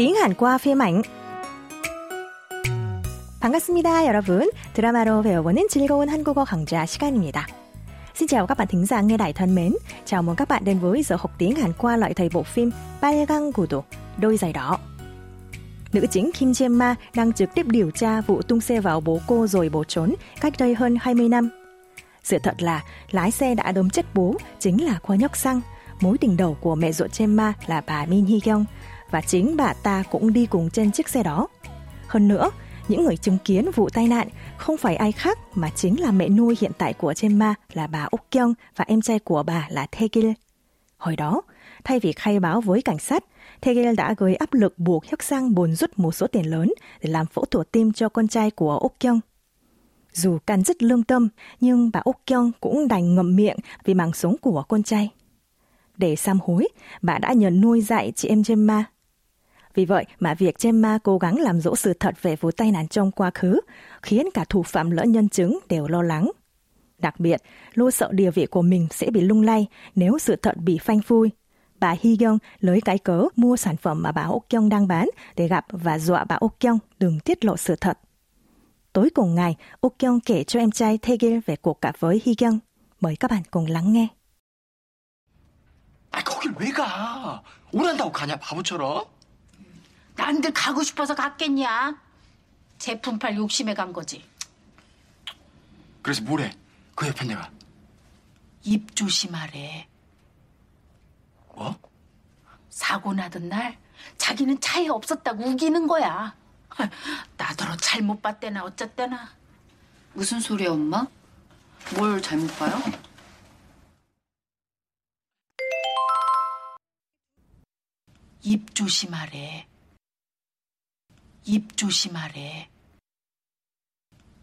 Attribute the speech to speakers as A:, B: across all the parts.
A: tiếng Hàn qua phim ảnh. 반갑습니다, 여러분. 드라마로 배워보는 즐거운 한국어 강좌 시간입니다. Xin chào các bạn thính giả nghe đài thân mến. Chào mừng các bạn đến với giờ học tiếng Hàn qua loại thầy bộ phim 빨강 구두, đôi giày đỏ. Nữ chính Kim Jae Ma đang trực tiếp điều tra vụ tung xe vào bố cô rồi bỏ trốn cách đây hơn 20 năm. Sự thật là lái xe đã đâm chết bố chính là Khoa Nhóc Sang, mối tình đầu của mẹ ruột Jae Ma là bà Min Hee Kyung và chính bà ta cũng đi cùng trên chiếc xe đó. Hơn nữa, những người chứng kiến vụ tai nạn không phải ai khác mà chính là mẹ nuôi hiện tại của Gemma là bà Úc Kyung và em trai của bà là Taegil. Hồi đó, thay vì khai báo với cảnh sát, Taegil đã gây áp lực buộc Hyuk Sang bồn rút một số tiền lớn để làm phẫu thuật tim cho con trai của Úc Kyung. Dù can rất lương tâm, nhưng bà Úc Kyung cũng đành ngậm miệng vì mạng sống của con trai. Để sám hối, bà đã nhờ nuôi dạy chị em Gemma vì vậy mà việc Gemma cố gắng làm dỗ sự thật về vụ tai nạn trong quá khứ khiến cả thủ phạm lẫn nhân chứng đều lo lắng. Đặc biệt, lo sợ địa vị của mình sẽ bị lung lay nếu sự thật bị phanh phui. Bà Hee Kyung lấy cái cớ mua sản phẩm mà bà Ok Kyung đang bán để gặp và dọa bà Ok Kyung đừng tiết lộ sự thật. Tối cùng ngày, Ok Kyung kể cho em trai Taegil về cuộc gặp với Hee Kyung. Mời các bạn cùng lắng nghe.
B: 아, 거길 왜 가? 오란다고 가냐, 바보처럼?
C: 남들 가고 싶어서 갔겠냐? 제품 팔 욕심에 간 거지.
B: 그래서 뭐래? 그 옆에 내가.
C: 입 조심하래.
B: 뭐?
C: 사고 나던 날 자기는 차에 없었다고 우기는 거야. 나더러 잘못 봤대나 어쨌대나.
D: 무슨 소리야, 엄마? 뭘 잘못 봐요?
C: 입 조심하래. 입 조심하래.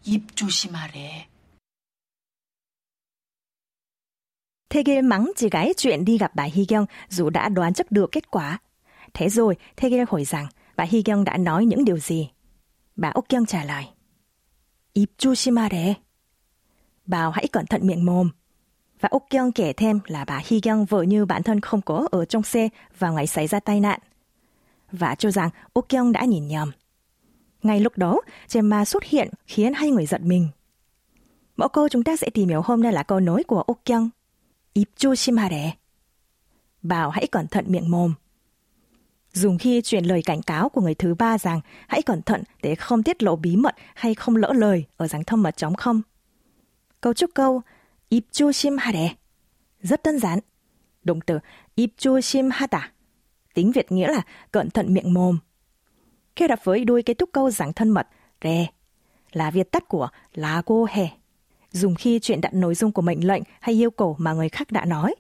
C: 입 조심하래.
A: Taegil mắng chị gái chuyện đi gặp bà Hee Kyung dù đã đoán chắc được kết quả. Thế rồi, Taegil hỏi rằng bà Hee Kyung đã nói những điều gì. Bà Ok Kyung trả lời. 입 조심하래. Bảo hãy cẩn thận miệng mồm. Và Ok Kyung kể thêm là bà Hee Kyung vợ như bản thân không có ở trong xe vào ngày xảy ra tai nạn. Và cho rằng Ok Kyung đã nhìn nhầm. Ngay lúc đó, Gemma xuất hiện khiến hai người giận mình. Mẫu câu chúng ta sẽ tìm hiểu hôm nay là câu nói của Úc Kyung. Íp joshimare. Bảo hãy cẩn thận miệng mồm. Dùng khi truyền lời cảnh cáo của người thứ ba rằng hãy cẩn thận để không tiết lộ bí mật hay không lỡ lời ở dáng thâm mật chống không. Câu trúc câu íp joshimare. Rất đơn giản. Động từ íp joshimata. Tính Việt nghĩa là cẩn thận miệng mồm khi đọc với đôi kết thúc câu dạng thân mật. Re là viết tắt của lá cô hè. Dùng khi chuyện đặt nội dung của mệnh lệnh hay yêu cầu mà người khác đã nói.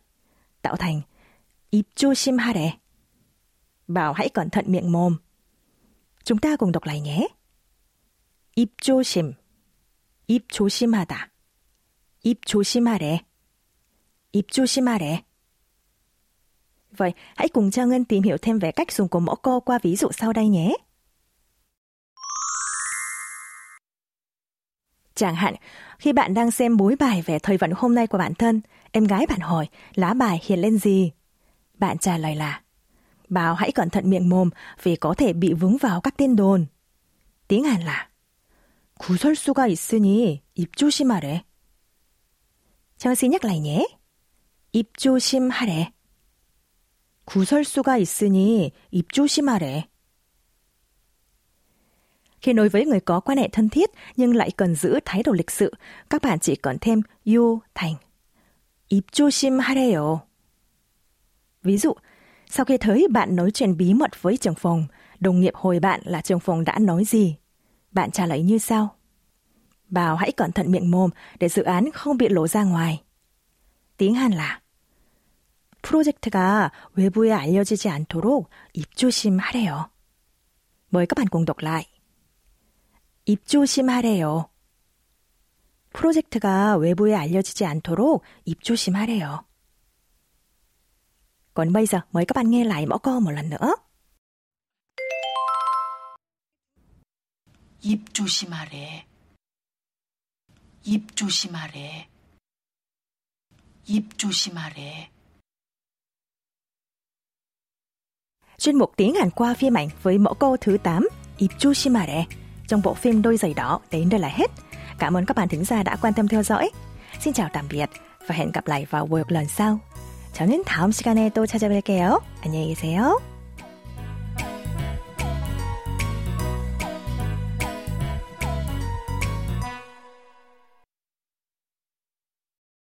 A: Tạo thành ibchoshimhare bảo hãy cẩn thận miệng mồm. Chúng ta cùng đọc lại nhé. Ibchoshim ibchoshimhada ibchoshimhare ibchoshimhare Vậy, hãy cùng Trang Ngân tìm hiểu thêm về cách dùng của mẫu câu qua ví dụ sau đây nhé. Chẳng hạn, khi bạn đang xem bối bài về thời vận hôm nay của bản thân, em gái bạn hỏi lá bài hiện lên gì? Bạn trả lời là Bảo hãy cẩn thận miệng mồm vì có thể bị vướng vào các tin đồn. Tiếng Hàn là 구설수가 있으니 입 조심하래. Trang xin nhắc lại nhé. 입 조심하래. 구설수가 있으니 입 조심하래. Khi nói với người có quan hệ thân thiết nhưng lại cần giữ thái độ lịch sự, các bạn chỉ cần thêm 요 thành. 입 조심하래요. Ví dụ, sau khi thấy bạn nói chuyện bí mật với trường phòng, đồng nghiệp hồi bạn là trường phòng đã nói gì? Bạn trả lời như sau. Bảo hãy cẩn thận miệng mồm để dự án không bị lộ ra ngoài. Tiếng Hàn là 프로젝트가 외부에 알려지지 않도록 입조심하래요. Mời các bạn cùng đọc lại. 입조심하래요. 프로젝트가 외부에 알려지지 않도록 입조심하래요. Còn bây giờ mời các bạn nghe lại mẫu câu một lần nữa.
C: 입 조심하래. 입 조심하래. 입 조심하래.
A: Chuyên mục tiếng Hàn qua phim ảnh với mẫu câu thứ 8, 입 조심하래. Trong bộ phim Đôi giày đỏ đến đây là hết. Cảm ơn các bạn thính giả đã quan tâm theo dõi. Xin chào tạm biệt và hẹn gặp lại vào buổi lần sau. 저는 다음 시간에 또 찾아뵐게요. 안녕히 계세요.